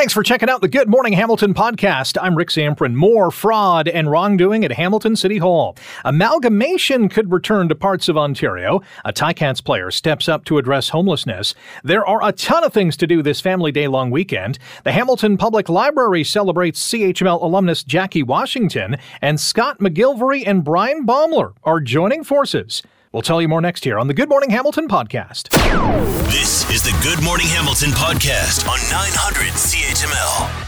Thanks for checking out the Good Morning Hamilton podcast. I'm Rick Zamperin. More fraud and wrongdoing at Hamilton City Hall. Amalgamation could return to parts of Ontario. A Ticats player steps up to address homelessness. There are a ton of things to do this family day long weekend. The Hamilton Public Library celebrates CHML alumnus Jackie Washington, and Scott McGillivray and Bryan Baeumler are joining forces. We'll tell you more next year on the Good Morning Hamilton podcast. This is the Good Morning Hamilton podcast on 900 CHML.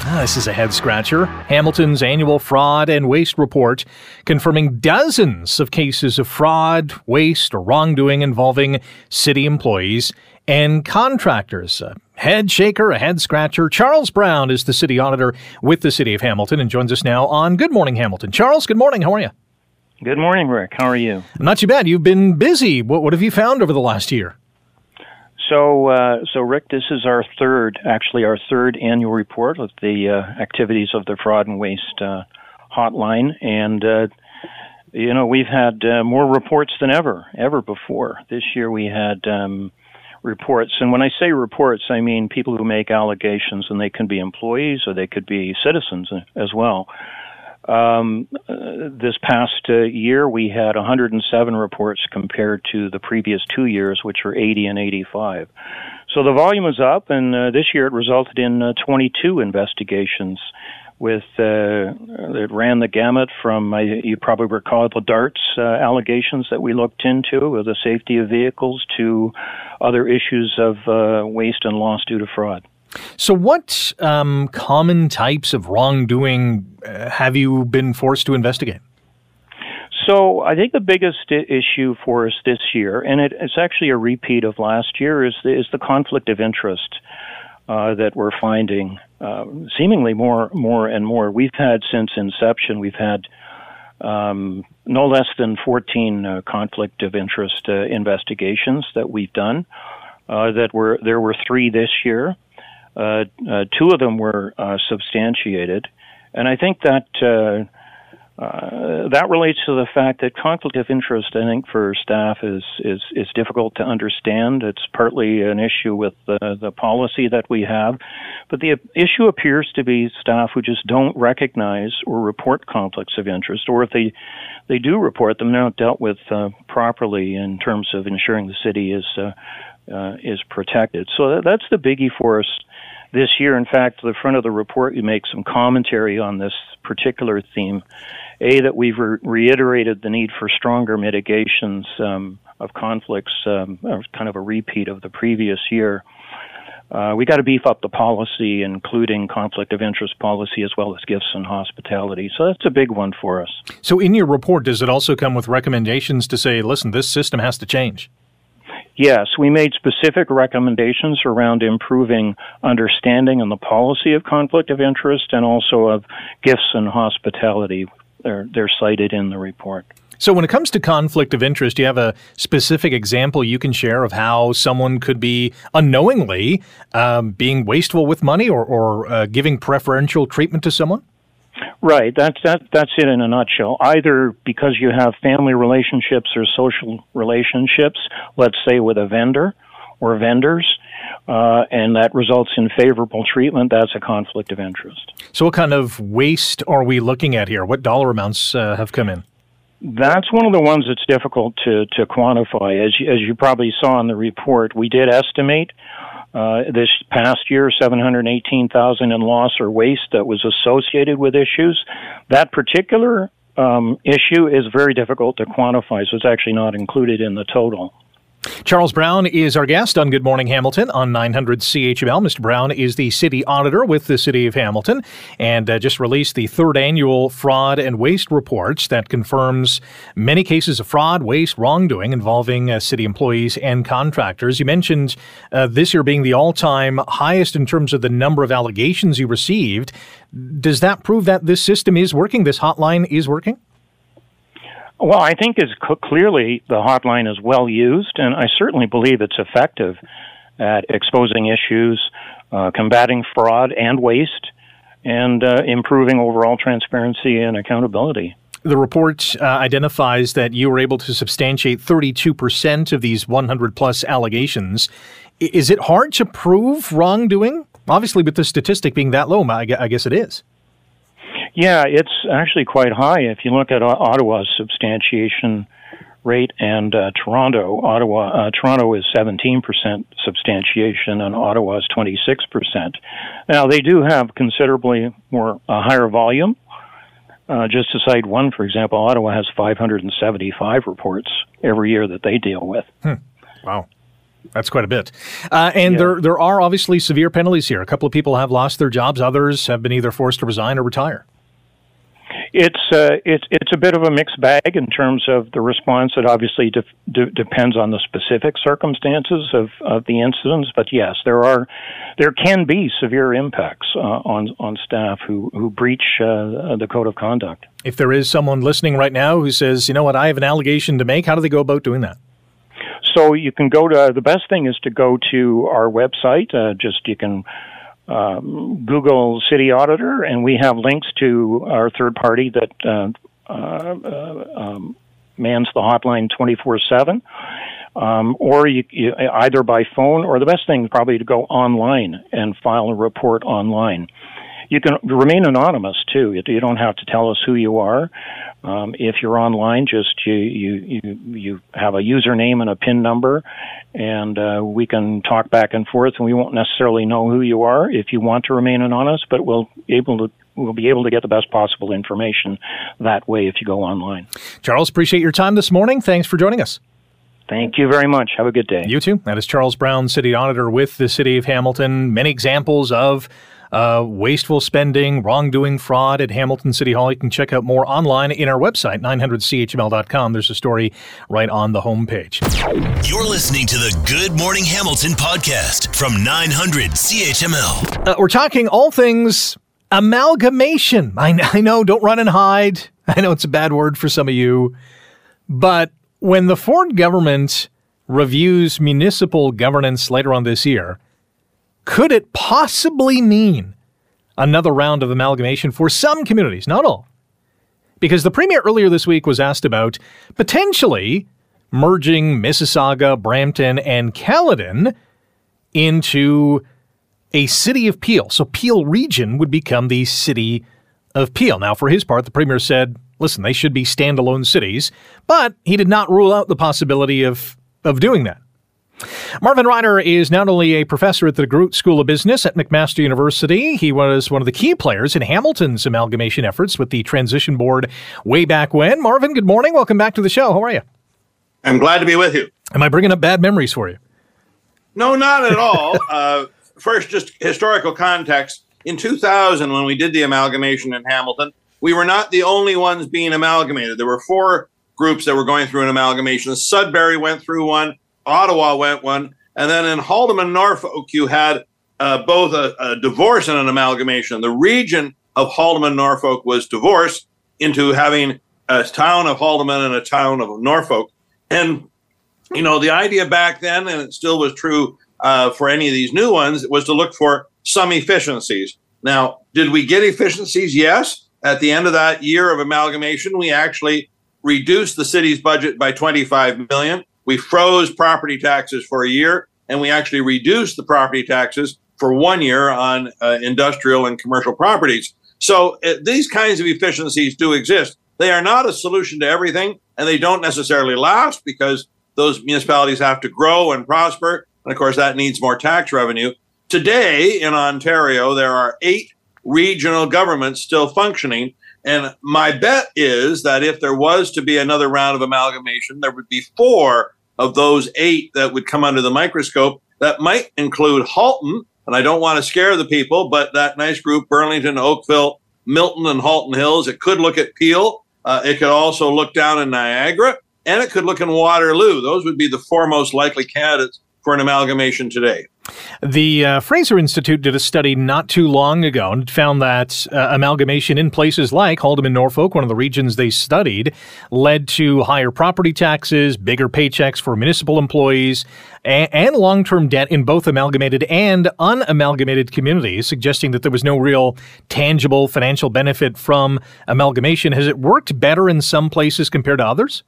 Ah, this is a head scratcher. Hamilton's annual fraud and waste report confirming dozens of cases of fraud, waste, or wrongdoing involving city employees and contractors. A head shaker, a head scratcher. Charles Brown is the city auditor with the city of Hamilton and joins us now on Good Morning Hamilton. Charles, good morning. How are you? Good morning, Rick. How are you? Not too bad. You've been busy. What, what have you found over the last year? So, uh, so Rick, this is our third, actually our third annual report of the uh, activities of the fraud and waste uh, hotline, and uh, you know we've had uh, more reports than ever, ever before. This year we had um, reports, and when I say reports, I mean people who make allegations, and they can be employees or they could be citizens as well. Um, uh, this past uh, year, we had 107 reports compared to the previous two years, which were 80 and 85. So the volume is up, and uh, this year it resulted in uh, 22 investigations. With uh, it ran the gamut from you probably recall the darts uh, allegations that we looked into, the safety of vehicles, to other issues of waste and loss due to fraud. So, what um, common types of wrongdoing uh, have you been forced to investigate? So, I think the biggest issue for us this year, and it, it's actually a repeat of last year, is the, is the conflict of interest uh, that we're finding uh, seemingly more, more and more. We've had since inception, we've had um, no less than 14 uh, conflict of interest uh, investigations that we've done. Uh, that were there were three this year. Uh, uh, two of them were uh, substantiated, and I think that uh, that relates to the fact that conflict of interest, I think, for staff is is is difficult to understand. It's partly an issue with the the policy that we have, but the issue appears to be staff who just don't recognize or report conflicts of interest, or if they they do report them, they're not dealt with uh, properly in terms of ensuring the city is. Uh, uh, is protected. So that's the biggie for us this year. In fact, the front of the report, you make some commentary on this particular theme. A, that we've re- reiterated the need for stronger mitigations um, of conflicts, um, kind of a repeat of the previous year. Uh, we got to beef up the policy, including conflict of interest policy, as well as gifts and hospitality. So that's a big one for us. So, in your report, does it also come with recommendations to say, listen, this system has to change? Yes, we made specific recommendations around improving understanding and the policy of conflict of interest and also of gifts and hospitality. They're, they're cited in the report. So, when it comes to conflict of interest, do you have a specific example you can share of how someone could be unknowingly um, being wasteful with money or, or uh, giving preferential treatment to someone? Right. That's that. That's it in a nutshell. Either because you have family relationships or social relationships, let's say with a vendor or vendors, uh, and that results in favorable treatment. That's a conflict of interest. So, what kind of waste are we looking at here? What dollar amounts uh, have come in? That's one of the ones that's difficult to, to quantify. As you, as you probably saw in the report, we did estimate uh, this past year, 718,000 in loss or waste that was associated with issues. That particular um, issue is very difficult to quantify, so it's actually not included in the total. Charles Brown is our guest on Good Morning Hamilton on 900 CHML. Mr. Brown is the city auditor with the city of Hamilton and uh, just released the third annual fraud and waste reports that confirms many cases of fraud, waste, wrongdoing involving uh, city employees and contractors. You mentioned uh, this year being the all time highest in terms of the number of allegations you received. Does that prove that this system is working? This hotline is working? Well, I think is clearly the hotline is well used, and I certainly believe it's effective at exposing issues, uh, combating fraud and waste, and uh, improving overall transparency and accountability. The report uh, identifies that you were able to substantiate 32% of these 100 plus allegations. Is it hard to prove wrongdoing Obviously, with the statistic being that low, I guess it is. Yeah, it's actually quite high. If you look at Ottawa's substantiation rate and uh, Toronto, Ottawa, uh, Toronto is 17% substantiation and Ottawa is 26%. Now they do have considerably more uh, higher volume. Uh, just to cite one, for example, Ottawa has 575 reports every year that they deal with. Hmm. Wow. That's quite a bit. Uh, and yeah. there, there are obviously severe penalties here. A couple of people have lost their jobs. Others have been either forced to resign or retire. It's uh, it's it's a bit of a mixed bag in terms of the response. It obviously de- de- depends on the specific circumstances of, of the incidents, but yes, there are there can be severe impacts uh, on on staff who who breach uh, the code of conduct. If there is someone listening right now who says, you know what, I have an allegation to make, how do they go about doing that? So you can go to the best thing is to go to our website. Uh, just you can um, Google City Auditor, and we have links to our third party that uh, uh, uh um, mans the hotline 24 7. Um, or you, you, either by phone, or the best thing probably to go online and file a report online. You can remain anonymous too. You don't have to tell us who you are. Um, if you're online, just you, you you you have a username and a PIN number, and uh, we can talk back and forth. And we won't necessarily know who you are if you want to remain anonymous, but we'll able to we'll be able to get the best possible information that way if you go online. Charles, appreciate your time this morning. Thanks for joining us. Thank you very much. Have a good day. You too. That is Charles Brown, City Auditor with the City of Hamilton. Many examples of uh, wasteful spending, wrongdoing, fraud at Hamilton City Hall. You can check out more online in our website, 900CHML.com. There's a story right on the homepage. You're listening to the Good Morning Hamilton podcast from 900 CHML. Uh, we're talking all things amalgamation. I, I know, don't run and hide. I know it's a bad word for some of you, but when the Ford government reviews municipal governance later on this year, could it possibly mean another round of amalgamation for some communities, not all? Because the premier earlier this week was asked about potentially merging Mississauga, Brampton, and Caledon into a city of Peel. So Peel region would become the city of Peel. Now, for his part, the premier said, listen, they should be standalone cities, but he did not rule out the possibility of, of doing that. Marvin Ryder is not only a professor at the DeGroote School of Business at McMaster University, he was one of the key players in Hamilton's amalgamation efforts with the Transition Board way back when. Marvin, good morning. Welcome back to the show. How are you? I'm glad to be with you. Am I bringing up bad memories for you? No, not at all. uh, first, just historical context. In 2000, when we did the amalgamation in Hamilton, we were not the only ones being amalgamated. There were four groups that were going through an amalgamation. Sudbury went through one, Ottawa went one, and then in Haldimand, Norfolk, you had uh, both a, a, divorce and an amalgamation. The region of Haldimand, Norfolk was divorced into having a town of Haldimand and a town of Norfolk. And, you know, the idea back then, and it still was true uh, for any of these new ones, was to look for some efficiencies. Now, did we get efficiencies? Yes. At the end of that year of amalgamation, we actually reduced the city's budget by 25 million. We froze property taxes for a year, and we actually reduced the property taxes for one year on uh, industrial and commercial properties. So uh, these kinds of efficiencies do exist. They are not a solution to everything, and they don't necessarily last because those municipalities have to grow and prosper. And of course, that needs more tax revenue. Today in Ontario, there are eight regional governments still functioning. And my bet is that if there was to be another round of amalgamation, there would be four of those eight that would come under the microscope. That might include Halton, and I don't want to scare the people, but that nice group, Burlington, Oakville, Milton, and Halton Hills, it could look at Peel. Uh, it could also look down in Niagara, and it could look in Waterloo. Those would be the four most likely candidates for an amalgamation today. The uh, Fraser Institute did a study not too long ago and found that uh, amalgamation in places like Haldimand, Norfolk, one of the regions they studied, led to higher property taxes, bigger paychecks for municipal employees, and, and long term debt in both amalgamated and unamalgamated communities, suggesting that there was no real tangible financial benefit from amalgamation. Has it worked better in some places compared to others?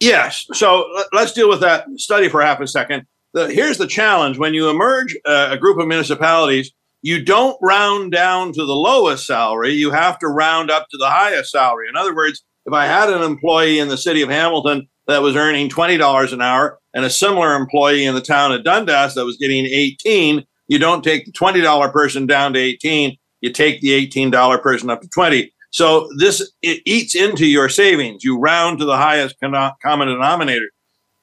Yes. So let's deal with that study for half a second the, here's the challenge when you emerge uh, a group of municipalities, you don't round down to the lowest salary, you have to round up to the highest salary. In other words, if I had an employee in the city of Hamilton that was earning $20 an hour and a similar employee in the town of Dundas that was getting 18, you don't take the $20 person down to 18, you take the $18 person up to 20. So this it eats into your savings. You round to the highest common denominator.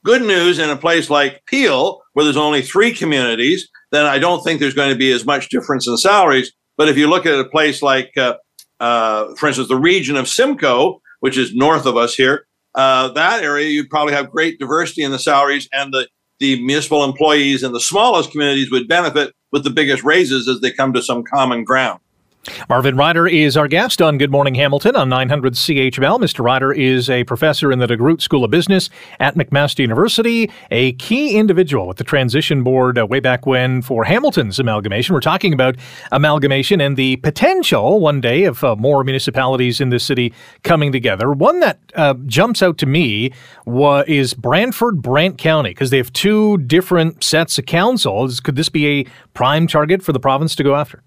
Good news in a place like Peel, where there's only three communities, then I don't think there's going to be as much difference in salaries. But if you look at a place like, uh, uh, for instance, the region of Simcoe, which is north of us here, uh, that area you'd probably have great diversity in the salaries, and the the municipal employees in the smallest communities would benefit with the biggest raises as they come to some common ground. Marvin Ryder is our guest on Good Morning Hamilton on 900 CHML. Mr. Ryder is a professor in the DeGroote School of Business at McMaster University, a key individual with the transition board uh, way back when for Hamilton's amalgamation. We're talking about amalgamation and the potential one day of uh, more municipalities in the city coming together. One that uh, jumps out to me wa- is Brantford Brant County because they have two different sets of councils. Could this be a prime target for the province to go after?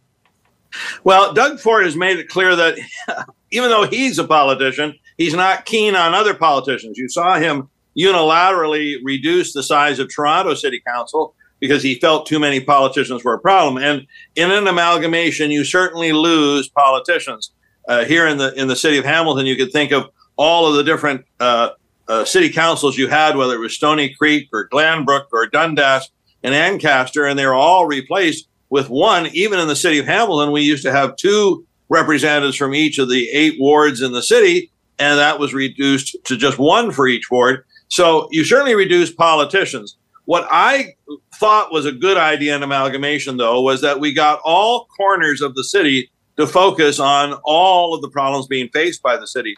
Well, Doug Ford has made it clear that even though he's a politician, he's not keen on other politicians. You saw him unilaterally reduce the size of Toronto City Council because he felt too many politicians were a problem. And in an amalgamation, you certainly lose politicians. Uh, here in the in the city of Hamilton, you could think of all of the different uh, uh, city councils you had, whether it was Stoney Creek or Glanbrook or Dundas and Ancaster, and they were all replaced with one, even in the city of Hamilton, we used to have two representatives from each of the eight wards in the city, and that was reduced to just one for each ward. So you certainly reduce politicians. What I thought was a good idea in amalgamation, though, was that we got all corners of the city to focus on all of the problems being faced by the city.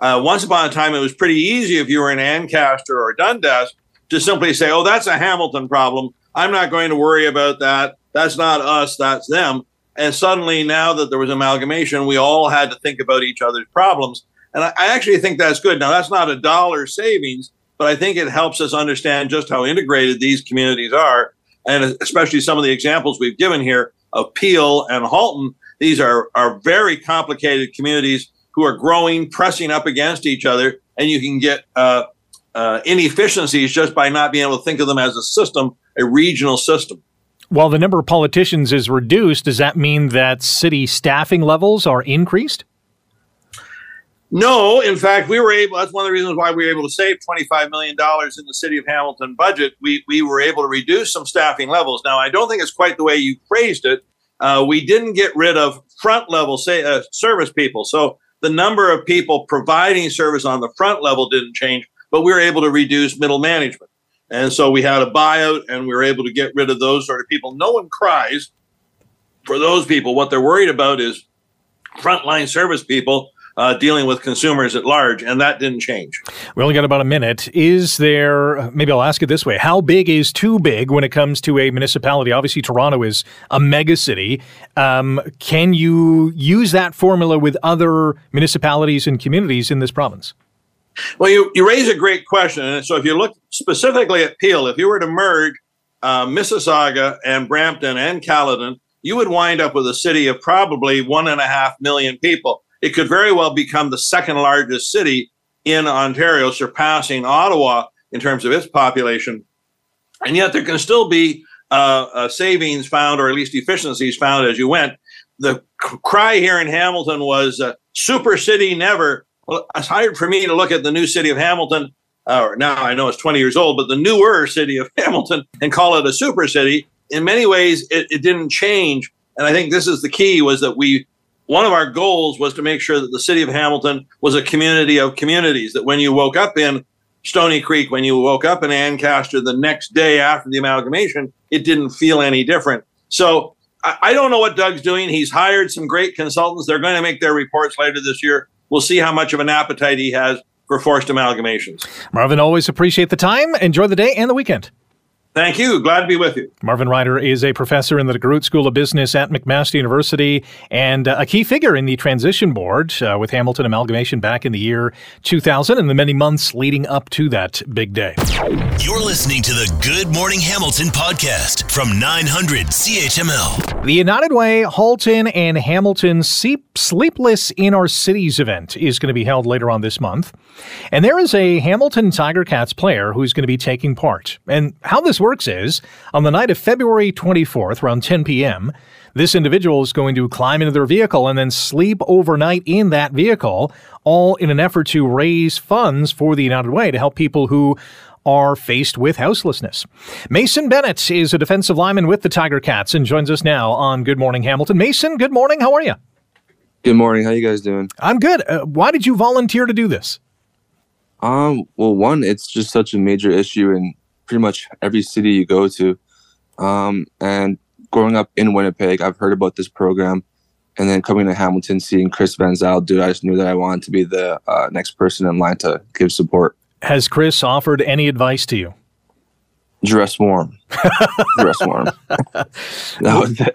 Uh, once upon a time, it was pretty easy if you were in Ancaster or Dundas to simply say, oh, that's a Hamilton problem. I'm not going to worry about that. That's not us, that's them. And suddenly, now that there was amalgamation, we all had to think about each other's problems. And I, actually think that's good. Now, that's not a dollar savings, but I think it helps us understand just how integrated these communities are. And especially some of the examples we've given here of Peel and Halton, these are, are very complicated communities who are growing, pressing up against each other, and you can get uh, uh, inefficiencies just by not being able to think of them as a system, a regional system. While the number of politicians is reduced, does that mean that city staffing levels are increased? No, in fact, we were able. That's one of the reasons why we were able to save twenty-five million dollars in the city of Hamilton budget. We we were able to reduce some staffing levels. Now, I don't think it's quite the way you phrased it. Uh, we didn't get rid of front level say, uh, service people, so the number of people providing service on the front level didn't change, but we were able to reduce middle management. And so we had a buyout and we were able to get rid of those sort of people. No one cries for those people. What they're worried about is frontline service people uh, dealing with consumers at large, and that didn't change. We only got about a minute. Is there, maybe I'll ask it this way how big is too big when it comes to a municipality? Obviously, Toronto is a mega city. Um, can you use that formula with other municipalities and communities in this province? Well, you, you raise a great question. And so if you look specifically at Peel, if you were to merge uh, Mississauga and Brampton and Caledon, you would wind up with a city of probably one and a half million people. It could very well become the second largest city in Ontario, surpassing Ottawa in terms of its population. And yet there can still be uh, uh, savings found, or at least efficiencies found as you went. The cry here in Hamilton was uh, super city never. It's hard for me to look at the new city of Hamilton, uh, or now I know it's 20 years old, but the newer city of Hamilton and call it a super city. In many ways, it, it didn't change. And I think this is the key was that we, one of our goals was to make sure that the city of Hamilton was a community of communities, that when you woke up in Stoney Creek, when you woke up in Ancaster the next day after the amalgamation, it didn't feel any different. So I, I don't know what Doug's doing. He's hired some great consultants. They're going to make their reports later this year we'll see how much of an appetite he has for forced amalgamations. Marvin, always appreciate the time. Enjoy the day and the weekend. Thank you. Glad to be with you. Marvin Ryder is a professor in the DeGroote School of Business at McMaster University and uh, a key figure in the transition board uh, with Hamilton amalgamation back in the year 2000 and the many months leading up to that big day. You're listening to the Good Morning Hamilton podcast from 900 CHML. The United Way Halton and Hamilton Sleepless in Our Cities event is going to be held later on this month. And there is a Hamilton Tiger Cats player who's going to be taking part. And how this works is on the night of February 24th, around 10 p.m., this individual is going to climb into their vehicle and then sleep overnight in that vehicle, all in an effort to raise funds for the United Way to help people who are faced with houselessness. Mason Bennett is a defensive lineman with the Tiger Cats and joins us now on Good Morning Hamilton. Mason, good morning. How are you? Good morning. How you guys doing? I'm good. Uh, why did you volunteer to do this? Um, well, one, it's just such a major issue in pretty much every city you go to. Um, and growing up in Winnipeg, I've heard about this program. And then coming to Hamilton, seeing Chris Van Zyl do it, I just knew that I wanted to be the uh, next person in line to give support. Has Chris offered any advice to you? Dress warm. Dress warm. what,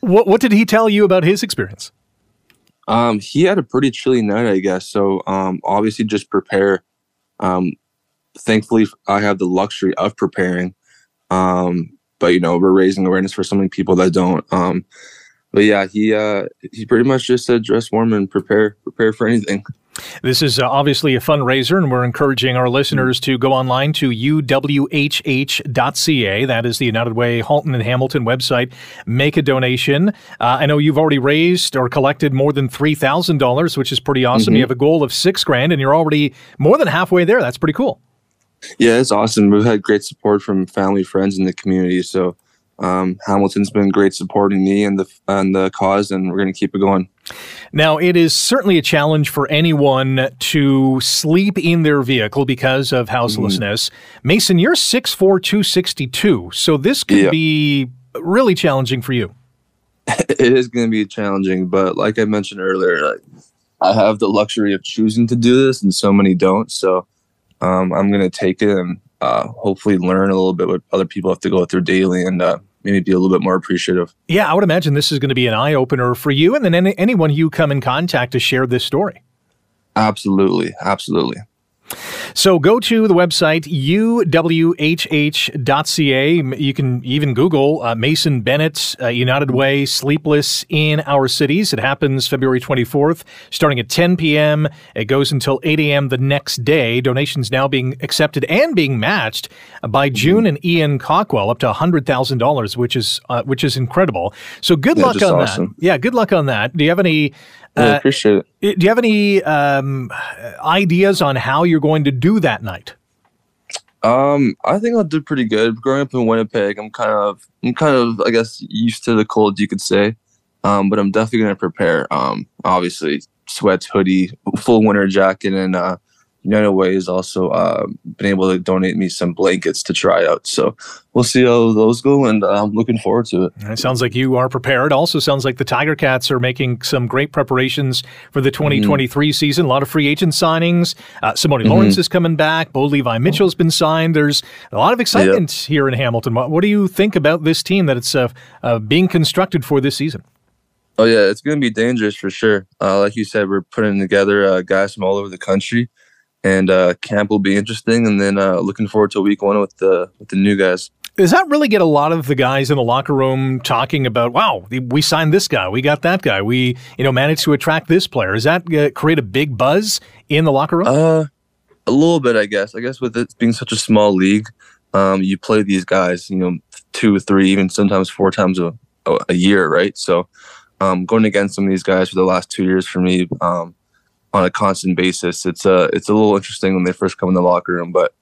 what, what did he tell you about his experience? Um, he had a pretty chilly night, I guess. So um, obviously, just prepare. Um, thankfully, I have the luxury of preparing. Um, but you know, we're raising awareness for so many people that don't. Um, but yeah, he uh, he pretty much just said dress warm and prepare prepare for anything. This is uh, obviously a fundraiser, and we're encouraging our listeners to go online to uwhh.ca. That is the United Way Halton and Hamilton website. Make a donation. Uh, I know you've already raised or collected more than $3,000, which is pretty awesome. Mm-hmm. You have a goal of six grand, and you're already more than halfway there. That's pretty cool. Yeah, it's awesome. We've had great support from family, friends in the community. So um, Hamilton's been great supporting me and the and the cause, and we're going to keep it going. Now, it is certainly a challenge for anyone to sleep in their vehicle because of houselessness. Mm-hmm. Mason, you're 6'4", 262, so this could yeah. be really challenging for you. it is going to be challenging, but like I mentioned earlier, like, I have the luxury of choosing to do this, and so many don't. So um, I'm going to take it and uh, hopefully learn a little bit what other people have to go through daily and uh, maybe be a little bit more appreciative. Yeah, I would imagine this is going to be an eye opener for you and then any, anyone you come in contact to share this story. Absolutely. Absolutely. So go to the website uwhh.ca. You can even Google uh, Mason Bennett uh, United Way Sleepless in Our Cities. It happens February 24th, starting at 10 p.m. It goes until 8 a.m. the next day. Donations now being accepted and being matched by June and Ian Cockwell up to $100,000, which is uh, which is incredible. So good yeah, luck on awesome. that. Yeah, good luck on that. Do you have any I uh, appreciate it. Do you have any um, ideas on how you're going to do that night? Um, I think I'll do pretty good. Growing up in Winnipeg, I'm kind of, I'm kind of, I guess, used to the cold, you could say. Um, but I'm definitely going to prepare. Um, obviously, sweats, hoodie, full winter jacket, and uh, United Way has also uh, been able to donate me some blankets to try out. So we'll see how those go, and uh, I'm looking forward to it. It sounds like you are prepared. Also, sounds like the Tiger Cats are making some great preparations for the 2023 mm-hmm. season. A lot of free agent signings. Uh, Simoni mm-hmm. Lawrence is coming back. Bo Levi Mitchell's been signed. There's a lot of excitement yep. here in Hamilton. What, what, do you think about this team that it's uh, uh, being constructed for this season? Oh yeah, it's going to be dangerous for sure. Uh, like you said, we're putting together guys from all over the country and uh, camp will be interesting. And then uh, looking forward to week one with the with the new guys. Does that really get a lot of the guys in the locker room talking about, wow, we signed this guy, we got that guy, we you know managed to attract this player? Does that uh, create a big buzz in the locker room? Uh, a little bit, I guess. I guess with it being such a small league, um, you play these guys, you know, two, three, even sometimes four times a a year, right? So, um, going against some of these guys for the last two years for me, um, on a constant basis. It's a uh, it's a little interesting when they first come in the locker room, but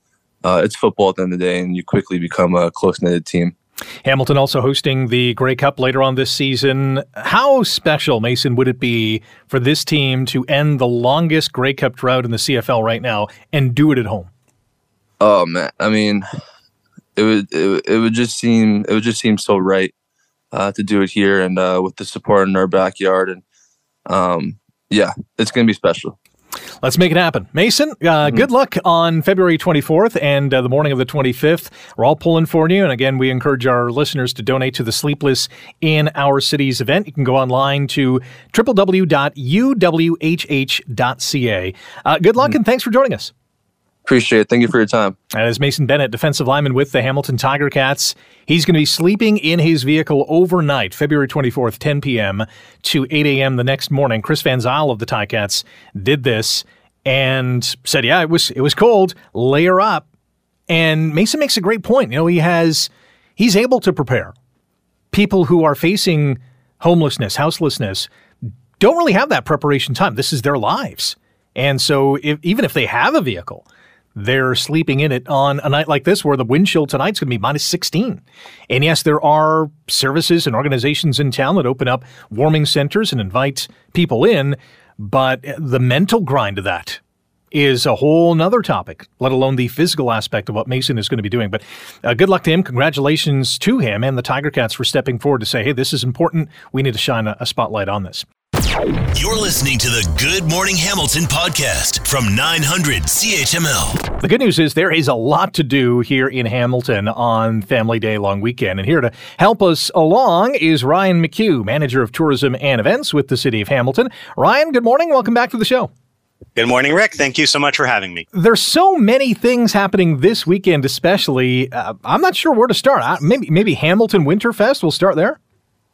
uh, it's football at the end of the day, and you quickly become a close knit team. Hamilton also hosting the Grey Cup later on this season. How special, Mason, would it be for this team to end the longest Grey Cup drought in the CFL right now and do it at home? Oh man, I mean, it would it, it would just seem it would just seem so right uh, to do it here and uh, with the support in our backyard and um, yeah, it's going to be special. Let's make it happen. Mason, uh, mm-hmm. good luck on February 24th and uh, the morning of the 25th. We're all pulling for you. And again, we encourage our listeners to donate to the Sleepless in Our Cities event. You can go online to www.uwhh.ca. Uh, good luck mm-hmm. and thanks for joining us. Appreciate it. Thank you for your time. That is Mason Bennett, defensive lineman with the Hamilton Tiger Cats. He's going to be sleeping in his vehicle overnight, February 24th, 10 p.m. to 8 a.m. the next morning. Chris Van Zyl of the Tiger Ticats did this and said, "Yeah, it was it was cold. Layer up." And Mason makes a great point. You know, he has he's able to prepare. People who are facing homelessness, houselessness, don't really have that preparation time. This is their lives. And so, if, even if they have a vehicle, they're sleeping in it on a night like this where the wind chill tonight's going to be minus 16. And yes, there are services and organizations in town that open up warming centers and invite people in, but the mental grind of that is a whole nother topic, let alone the physical aspect of what Mason is going to be doing. But uh, good luck to him. Congratulations to him and the Tiger Cats for stepping forward to say, hey, this is important. We need to shine a, a spotlight on this. You're listening to the Good Morning Hamilton podcast from 900 CHML. The good news is there is a lot to do here in Hamilton on Family Day long weekend. And here to help us along is Ryan McHugh, manager of tourism and events with the city of Hamilton. Ryan, good morning. Welcome back to the show. Good morning, Rick. Thank you so much for having me. There's so many things happening this weekend, especially. Uh, I'm not sure where to start. Uh, maybe maybe Hamilton Winterfest. We'll start there.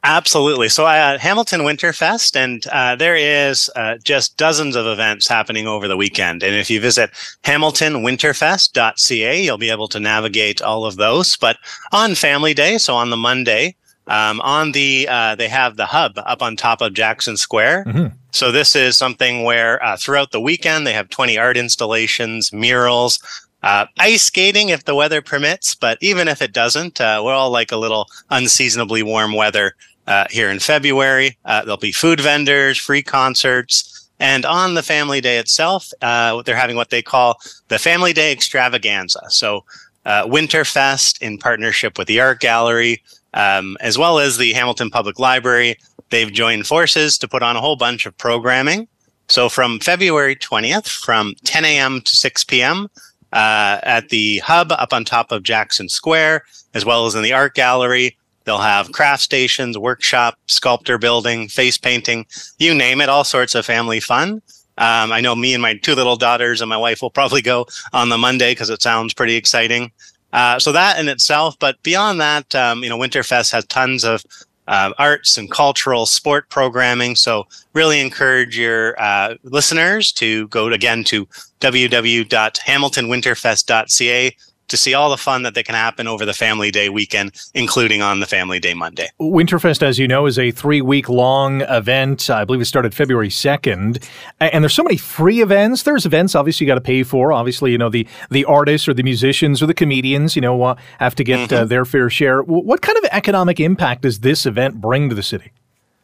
Absolutely. So, uh, Hamilton Winterfest, and uh, there is uh, just dozens of events happening over the weekend. And if you visit hamiltonwinterfest.ca, you'll be able to navigate all of those. But on Family Day, so on the Monday, um, on the uh, they have the hub up on top of Jackson Square. Mm-hmm. So this is something where uh, throughout the weekend they have 20 art installations, murals, uh, ice skating if the weather permits, but even if it doesn't, uh, we're all like a little unseasonably warm weather uh, here in February. Uh, there'll be food vendors, free concerts, and on the family day itself, uh, they're having what they call the Family Day Extravaganza. So, uh, Winterfest in partnership with the Art Gallery, um, as well as the Hamilton Public Library, they've joined forces to put on a whole bunch of programming. So, from February 20th, from 10 a.m. to 6 p.m., uh, at the hub up on top of Jackson Square, as well as in the art gallery. They'll have craft stations, workshop, sculptor building, face painting, you name it, all sorts of family fun. Um, I know me and my two little daughters and my wife will probably go on the Monday because it sounds pretty exciting. Uh, so that in itself, but beyond that, um, you know, Winterfest has tons of uh, arts and cultural sport programming. So really encourage your uh, listeners to go again to www.hamiltonwinterfest.ca to see all the fun that they can happen over the Family Day weekend, including on the Family Day Monday. Winterfest, as you know, is a three week long event. I believe it started February 2nd. And there's so many free events. There's events, obviously, you got to pay for. Obviously, you know, the, the artists or the musicians or the comedians, you know, uh, have to get uh, mm-hmm. uh, their fair share. What kind of economic impact does this event bring to the city?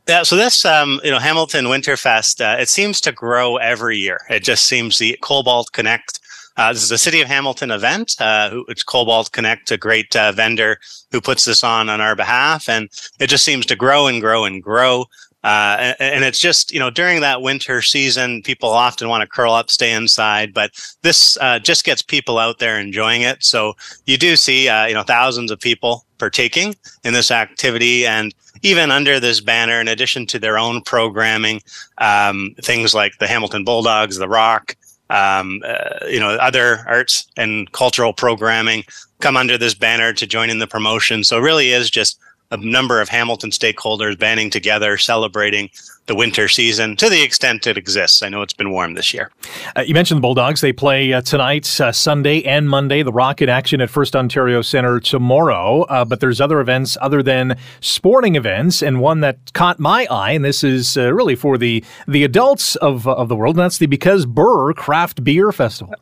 Yeah, so this, um, you know, Hamilton Winterfest, uh, it seems to grow every year. It just seems the Cobalt Connect uh, this is a City of Hamilton event. Uh, it's Cobalt Connect, a great uh, vendor who puts this on on our behalf, and it just seems to grow and grow and grow. Uh, and, and, it's just you know during that winter season, people often want to curl up, stay inside, but this uh, just gets people out there enjoying it. So you do see uh, you know thousands of people partaking in this activity, and even under this banner, in addition to their own programming, um, things like the Hamilton Bulldogs, the Rock, um, uh, you know, other arts and cultural programming come under this banner to join in the promotion. So it really is just a number of Hamilton stakeholders banding together, celebrating the winter season to the extent it exists. I know it's been warm this year. Uh, you mentioned the Bulldogs. They play uh, tonight, uh, Sunday, and Monday. The Rocket action at First Ontario Centre tomorrow. Uh, but there's other events other than sporting events, and one that caught my eye, and this is uh, really for the the adults of of the world. And that's the Because Burr Craft Beer Festival.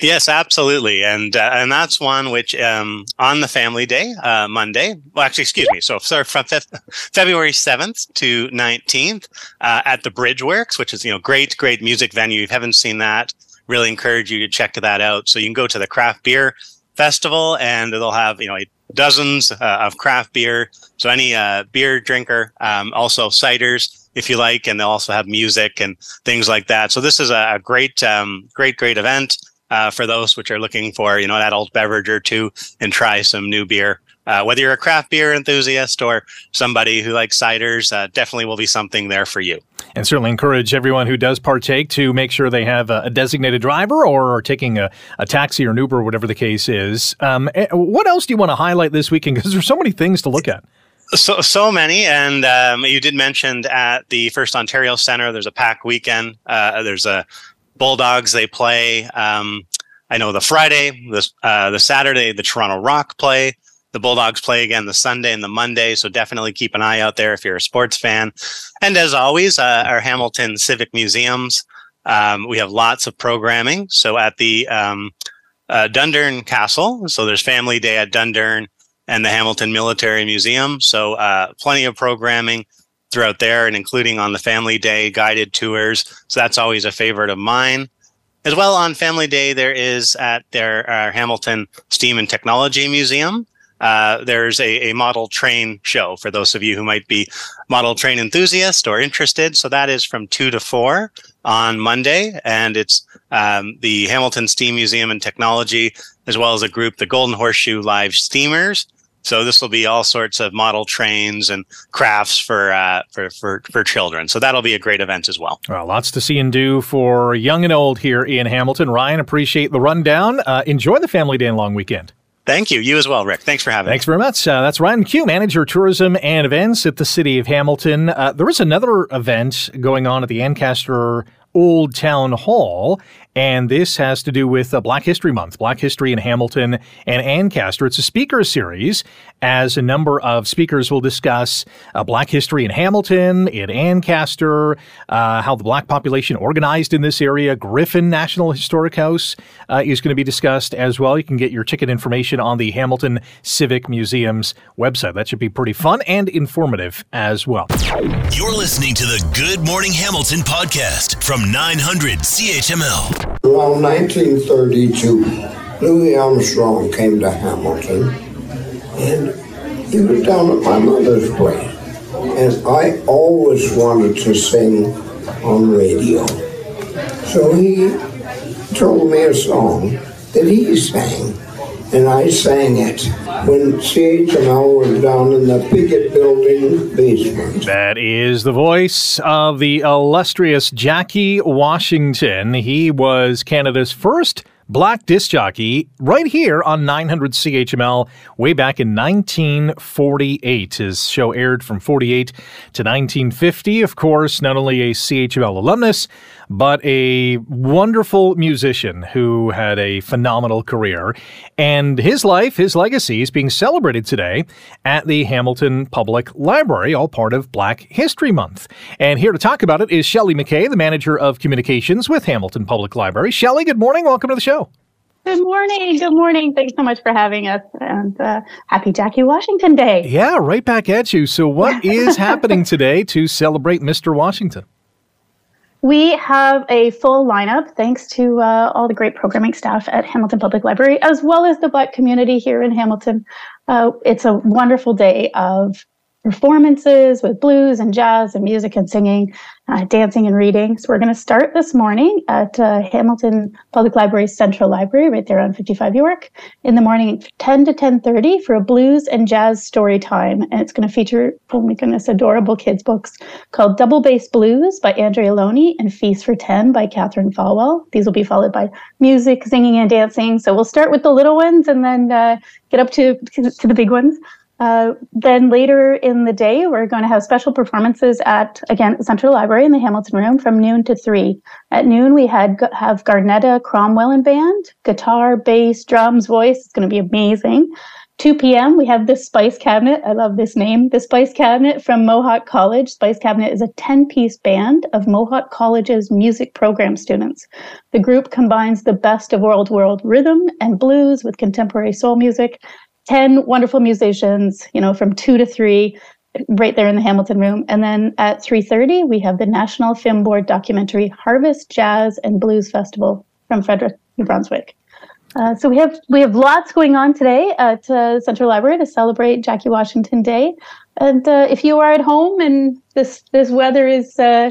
Yes, absolutely, and uh, and that's one which um, on the Family Day, uh, Monday. Well, actually, excuse me. So, sorry, from February seventh to nineteenth uh, at the Bridge Works, which is you know great, great music venue. If you haven't seen that, really encourage you to check that out. So you can go to the craft beer festival, and they'll have you know dozens uh, of craft beer. So any uh, beer drinker, um, also ciders if you like, and they'll also have music and things like that. So this is a, great, um, great, great event uh, for those which are looking for you know an adult beverage or two and try some new beer. Uh, whether you're a craft beer enthusiast or somebody who likes ciders, uh, definitely will be something there for you. And certainly encourage everyone who does partake to make sure they have a, designated driver or are taking a, a, taxi or an Uber, whatever the case is. Um, eh, what else do you want to highlight this weekend? Because there's so many things to look at. So so many, and um, you did mention at the First Ontario Centre, there's a pack weekend. Uh, there's a Bulldogs they play. Um, I know the Friday, the uh, the Saturday, the Toronto Rock play. The Bulldogs play again the Sunday and the Monday, so definitely keep an eye out there if you're a sports fan. And as always, uh, our Hamilton Civic Museums, um, we have lots of programming. So at the um, uh, Dundurn Castle, so there's Family Day at Dundurn and the Hamilton Military Museum. So uh, plenty of programming throughout there, and including on the Family Day guided tours. So that's always a favorite of mine. As well on Family Day, there is at their uh, Hamilton Steam and Technology Museum. Uh, there's a, a, model train show for those of you who might be model train enthusiasts or interested. So that is from two to four on Monday, and it's um, the Hamilton Steam Museum and Technology, as well as a group, the Golden Horseshoe Live Steamers, so this will be all sorts of model trains and crafts for uh, for, for for children. So that'll be a great event as well. Well, lots to see and do for young and old here in Hamilton. Ryan, appreciate the rundown. Uh, enjoy the Family Day and long weekend. Thank you. You as well, Rick. Thanks for having Thanks me. very much. Uh, that's Ryan McHugh, Manager Tourism and Events at the City of Hamilton. Uh, there is another event going on at the Ancaster Old Town Hall, and this has to do with uh, Black History Month, Black History in Hamilton and Ancaster. It's a speaker series as a number of speakers will discuss uh, Black history in Hamilton, in Ancaster, uh, how the Black population organized in this area. Griffin National Historic House uh, is going to be discussed as well. You can get your ticket information on the Hamilton Civic Museum's website. That should be pretty fun and informative as well. You're listening to the Good Morning Hamilton podcast from 900 CHML. Around 1932, Louis Armstrong came to Hamilton, and he was down at my mother's place. And I always wanted to sing on radio. So he told me a song that he sang and I sang it when CHML was down in the Piggott Building basement. That is the voice of the illustrious Jackie Washington. He was Canada's first black disc jockey right here on 900 CHML way back in 1948. His show aired from 48 to 1950. Of course, not only a CHML alumnus, but a wonderful musician who had a phenomenal career. And his life, his legacy is being celebrated today at the Hamilton Public Library, all part of Black History Month. And here to talk about it is Shelley McKay, the manager of communications with Hamilton Public Library. Shelley, good morning. Welcome to the show. Good morning. Good morning. Thanks so much for having us. And uh, happy Jackie Washington Day. Yeah, right back at you. So, what is happening today to celebrate Mr. Washington? We have a full lineup thanks to uh, all the great programming staff at Hamilton Public Library, as well as the Black community here in Hamilton. Uh, it's a wonderful day of performances with blues and jazz and music and singing, uh, dancing and reading. So we're going to start this morning at uh, Hamilton Public Library's Central Library, right there on 55 York, in the morning, 10 to 10:30 for a blues and jazz story time, and it's going to feature, oh my goodness, adorable kids books called Double Bass Blues by Andrea Loney and Feast for Ten by Cathryn Falwell. These will be followed by music, singing, and dancing. So we'll start with the little ones and then uh, get up to to the big ones. Uh, then later in the day, we're going to have special performances at again Central Library in the Hamilton Room from noon to three. At noon, we had have Garnetta Cromwell and band, guitar, bass, drums, voice. It's going to be amazing. 2 p.m. we have the Spice Cabinet. I love this name. The Spice Cabinet from Mohawk College. Spice Cabinet is a 10-piece band of Mohawk College's music program students. The group combines the best of world world rhythm and blues with contemporary soul music 10 wonderful musicians, you know, from 2 to 3 right there in the Hamilton room. And then at 3:30 we have the National Film Board documentary Harvest Jazz and Blues Festival from Frederick, New Brunswick. Uh, so we have we have lots going on today at uh, Central Library to celebrate Jackie Washington Day. And uh, if you are at home and this this weather is uh,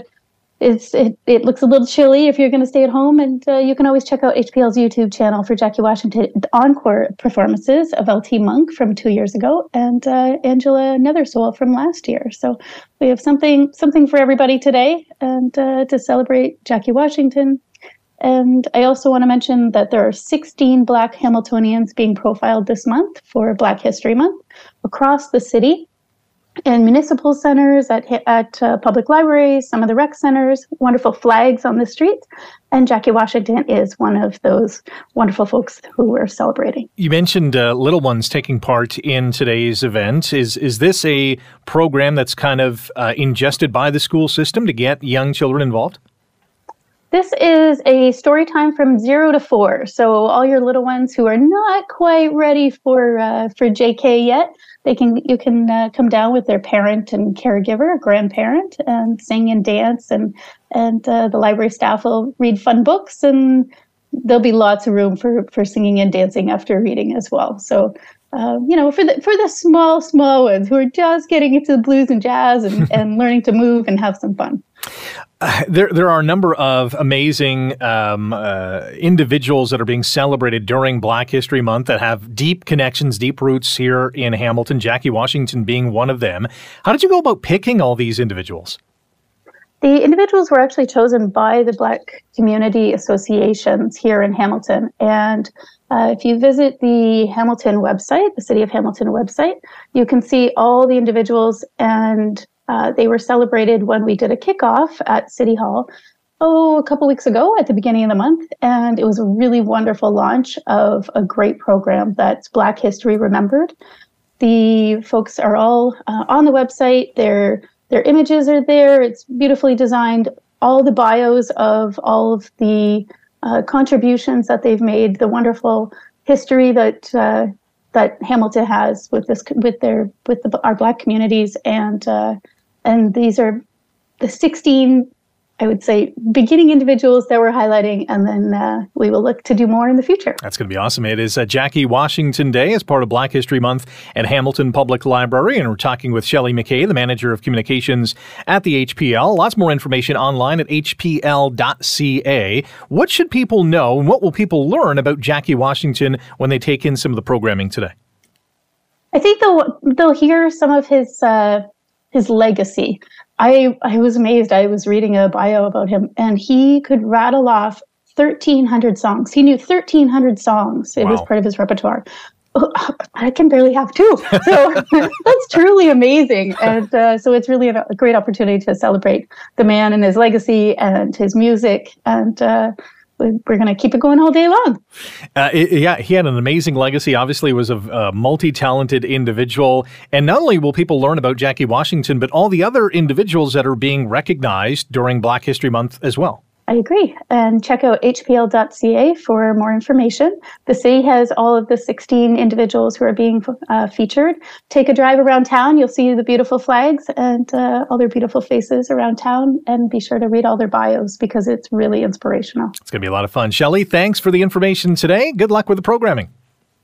it's it, it looks a little chilly if you're going to stay at home, and uh, you can always check out HPL's YouTube channel for Jackie Washington encore performances of LT Monk from two years ago and uh, Angela Nethersoul from last year. So we have something something for everybody today, and to celebrate Jackie Washington, and I also want to mention that there are 16 Black Hamiltonians being profiled this month for Black History Month across the city in municipal centers, at, at uh, public libraries, some of the rec centers, wonderful flags on the streets. And Jackie Washington is one of those wonderful folks who we're celebrating. You mentioned uh, little ones taking part in today's event. Is, is this a program that's kind of uh, ingested by the school system to get young children involved? This is a story time from zero to four. So all your little ones who are not quite ready for uh, for JK yet, they can you can uh, come down with their parent and caregiver, grandparent, and sing and dance, and and uh, the library staff will read fun books, and there'll be lots of room for for singing and dancing after reading as well. So. Uh, you know, for the for the small small ones who are just getting into the blues and jazz and, and learning to move and have some fun. there, there are a number of amazing um, uh, individuals that are being celebrated during Black History Month that have deep connections, deep roots here in Hamilton. Jackie Washington being one of them. How did you go about picking all these individuals? The individuals were actually chosen by the Black community associations here in Hamilton. And uh, if you visit the Hamilton website, the City of Hamilton website, you can see all the individuals and uh, they were celebrated when we did a kickoff at City Hall, oh, a couple weeks ago at the beginning of the month. And it was a really wonderful launch of a great program that's Black History Remembered. The folks are all uh, on the website. Their their images are there. It's beautifully designed. All the bios of all of the uh, contributions that they've made, the wonderful history that uh, that Hamilton has with this with their with the, our Black communities and uh, and these are the 16 I would say beginning individuals that we're highlighting, and then uh, we will look to do more in the future. That's going to be awesome. It is uh, Jackie Washington Day as part of Black History Month at Hamilton Public Library, and we're talking with Shelley McKay, the manager of communications at the HPL. Lots more information online at hpl.ca. What should people know, and what will people learn about Jackie Washington when they take in some of the programming today? I think they'll they'll hear some of his. Uh, his legacy. I I was amazed. I was reading a bio about him, and he could rattle off 1,300 songs. He knew 1,300 songs. It wow. was part of his repertoire. I can barely have two. So that's truly amazing. And uh, so it's really a, a, great opportunity to celebrate the man and his legacy and his music. And uh, we're going to keep it going all day long. Uh, it, yeah, he had an amazing legacy. Obviously, was a, a multi-talented individual, and not only will people learn about Jackie Washington, but all the other individuals that are being recognized during Black History Month as well. I agree. And check out hpl.ca for more information. The city has all of the 16 individuals who are being uh, featured. Take a drive around town. You'll see the beautiful flags and uh, all their beautiful faces around town. And be sure to read all their bios because it's really inspirational. It's going to be a lot of fun. Shelley, thanks for the information today. Good luck with the programming.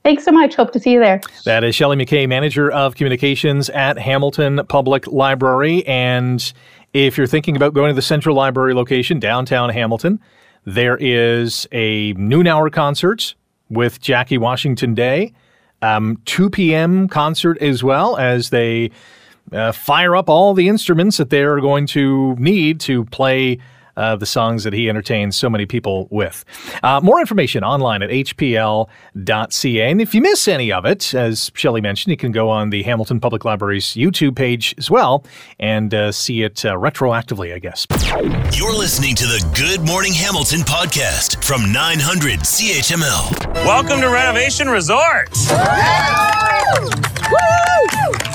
Thanks so much. Hope to see you there. That is Shelley McKay, Manager of Communications at Hamilton Public Library. And if you're thinking about going to the Central Library location, downtown Hamilton, there is a noon hour concert with Jackie Washington Day, um, 2 p.m. concert as well as they uh, fire up all the instruments that they're going to need to play uh, the songs that he entertains so many people with. Uh, more information online at hpl.ca. And if you miss any of it, as Shelley mentioned, you can go on the Hamilton Public Library's YouTube page as well and uh, see it uh, retroactively, I guess. You're listening to the Good Morning Hamilton podcast from 900 CHML. Welcome to Renovation Resort.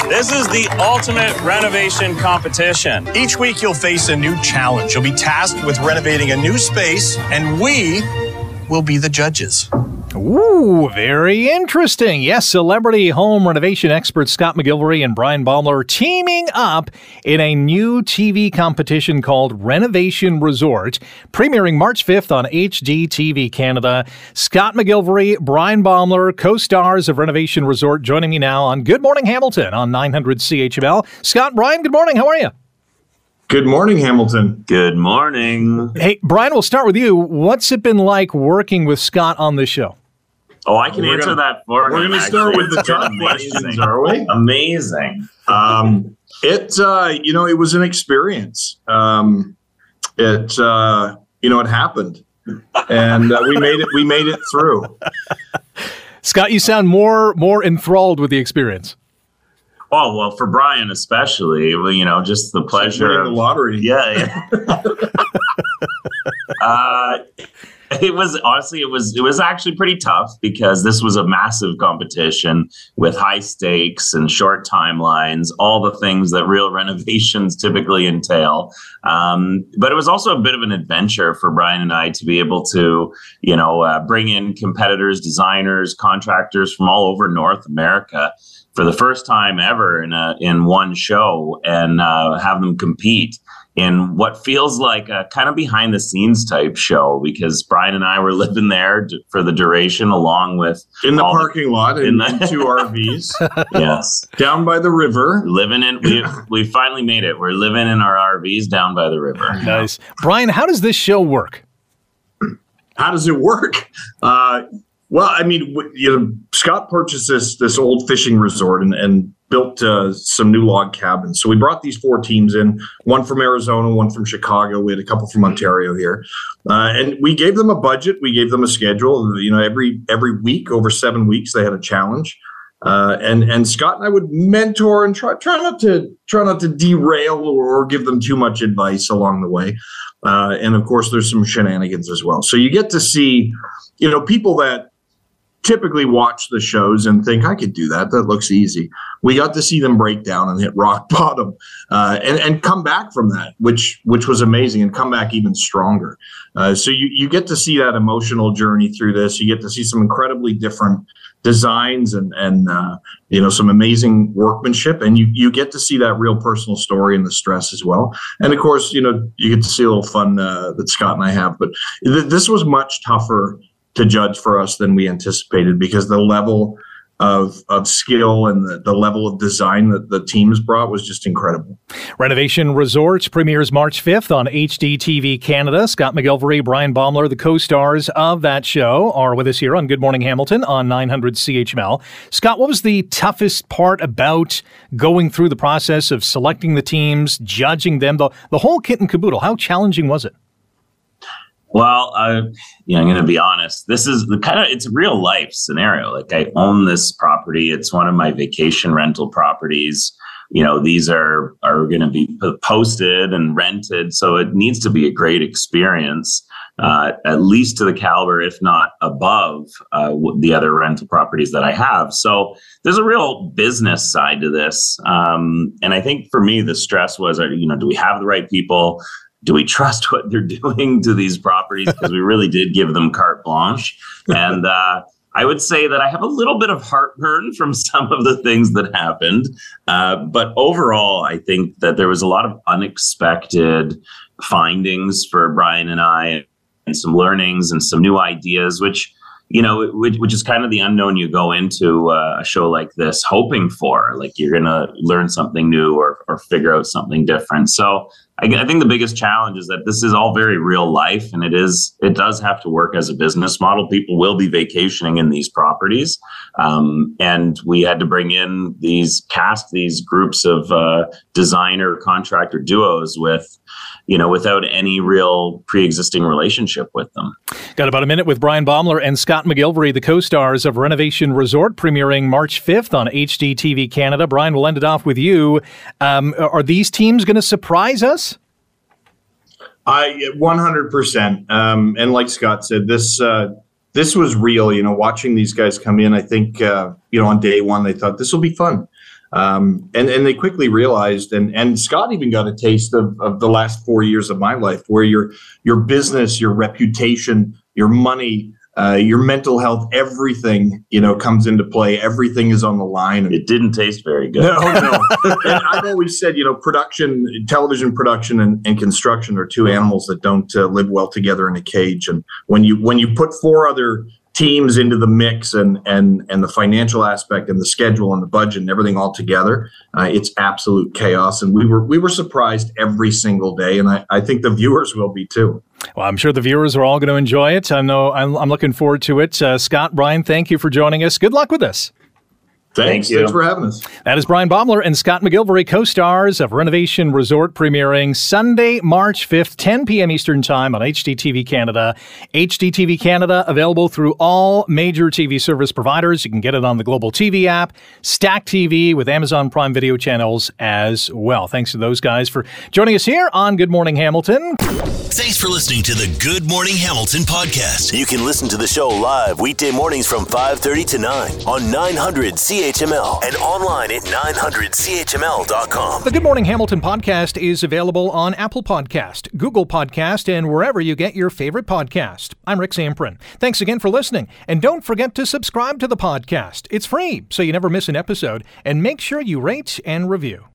This is the ultimate renovation competition. Each week, you'll face a new challenge. You'll be tasked with renovating a new space, and we will be the judges. Ooh, very interesting. Yes, celebrity home renovation expert Scott McGillivray and Bryan Baeumler teaming up in a new TV competition called Renovation Resort, premiering March 5th on HGTV Canada. Scott McGillivray, Bryan Baeumler, co-stars of Renovation Resort, joining me now on Good Morning Hamilton on 900 CHML. Scott, Bryan, good morning. How are you? Good morning, Hamilton. Good morning. Hey, Bryan, we'll start with you. What's it been like working with Scott on this show? Oh, I can We're answer gonna- that for We're going to start with the It's tough questions, are we? Amazing. Um, it, uh, you know, it was an experience. Um, it, uh, you know, it happened, and uh, we made it. We made it through. Scott, you sound more more enthralled with the experience. Oh well, for Bryan especially, well, you know, just the pleasure winning of the lottery. Yeah, yeah. uh, it was honestly, it was it was actually pretty tough because this was a massive competition with high stakes and short timelines, all the things that real renovations typically entail. Um, but it was also a bit of an adventure for Bryan and I to be able to, you know, uh, bring in competitors, designers, contractors from all over North America for the first time ever in a in one show and uh, have them compete in what feels like a kind of behind the scenes type show because Bryan and I were living there d- for the duration along with In the all parking lot, in, in the- two RVs, yes down by the river. living in we we finally made it we're living in our RVs down by the river Nice. Bryan, how does this show work? How does it work? Uh, well, I mean, you know, Scott purchased this this old fishing resort and, and built uh, some new log cabins. So we brought these four teams in: one from Arizona, one from Chicago. We had a couple from Ontario here, uh, and we gave them a budget. We gave them a schedule. You know, every every week over seven weeks, they had a challenge. Uh, and and Scott and I would mentor and try try not to try not to derail or, give them too much advice along the way. Uh, and of course, there's some shenanigans as well. So you get to see, you know, people that typically watch the shows and think I could do that. That looks easy. We got to see them break down and hit rock bottom, uh, and and come back from that, which which was amazing, and come back even stronger. Uh, so you you get to see that emotional journey through this. You get to see some incredibly different designs and and uh, you know some amazing workmanship, and you you get to see that real personal story and the stress as well. And of course, you know you get to see a little fun uh, that Scott and I have. But th- this was much tougher to judge for us than we anticipated because the level of of skill and the, the level of design that the teams brought was just incredible. Renovation Resorts premieres March 5th on HGTV Canada. Scott McGillivray, Bryan Baeumler, the co-stars of that show, are with us here on Good Morning Hamilton on 900 CHML. Scott, what was the toughest part about going through the process of selecting the teams, judging them, the, the whole kit and caboodle? How challenging was it? Well, uh, you know, I'm going to be honest. This is the kind of it's real life scenario. Like I own this property. It's one of my vacation rental properties. You know, these are are going to be posted and rented, so it needs to be a great experience, uh, at least to the caliber, if not above, uh, the other rental properties that I have. So there's a real business side to this, um, and I think for me, the stress was, uh, you know, do we have the right people? Do we trust what they're doing to these properties? Because we really did give them carte blanche. And uh, I would say that I have a little bit of heartburn from some of the things that happened. Uh, but overall, I think that there was a lot of unexpected findings for Bryan and I, and some learnings and some new ideas, which you know, which, which is kind of the unknown you go into uh, a show like this hoping for. Like you're going to learn something new or, or figure out something different. So I, I think the biggest challenge is that this is all very real life, and it is it does have to work as a business model. People will be vacationing in these properties, um, and we had to bring in these cast these groups of uh, designer contractor duos with you know, without any real pre-existing relationship with them. Got about a minute with Bryan Baeumler and Scott McGillivray, the co-stars of Renovation Resort, premiering March 5th on HGTV Canada. Bryan, we'll end it off with you. Um, are these teams going to surprise us? I 100%. Um, and like Scott said, this uh, this was real. You know, watching these guys come in, I think uh, you know on day one they thought this will be fun. Um, and and they quickly realized, and and Scott even got a taste of, of the last four years of my life, where your your business, your reputation, your money uh, your mental health, everything you know comes into play. Everything is on the line. It didn't taste very good. No, no. and I've always said, you know, production, television production, and, and construction are two animals that don't uh, live well together in a cage. And when you when you put four other teams into the mix and and and the financial aspect and the schedule and the budget and everything all together, uh, it's absolute chaos. And we were we were surprised every single day, and I, I think the viewers will be too. Well, I'm sure the viewers are all going to enjoy it. I know I'm, I'm looking forward to it. Uh, Scott, Bryan, thank you for joining us. Good luck with this. Thanks. Thank Thanks for having us. That is Bryan Baeumler and Scott McGillivray, co-stars of Renovation Resort, premiering Sunday, March 5th, 10 p.m. Eastern Time on HGTV Canada. HGTV Canada available through all major TV service providers. You can get it on the Global TV app, Stack TV with Amazon Prime Video channels as well. Thanks to those guys for joining us here on Good Morning Hamilton. Thanks for listening to the Good Morning Hamilton podcast. You can listen to the show live weekday mornings from 5:30 to 9 on 900 CHML and online at 900CHML.com. The Good Morning Hamilton podcast is available on Apple Podcast, Google Podcast, and wherever you get your favorite podcast. I'm Rick Zamperin. Thanks again for listening, and don't forget to subscribe to the podcast. It's free, so you never miss an episode, and make sure you rate and review.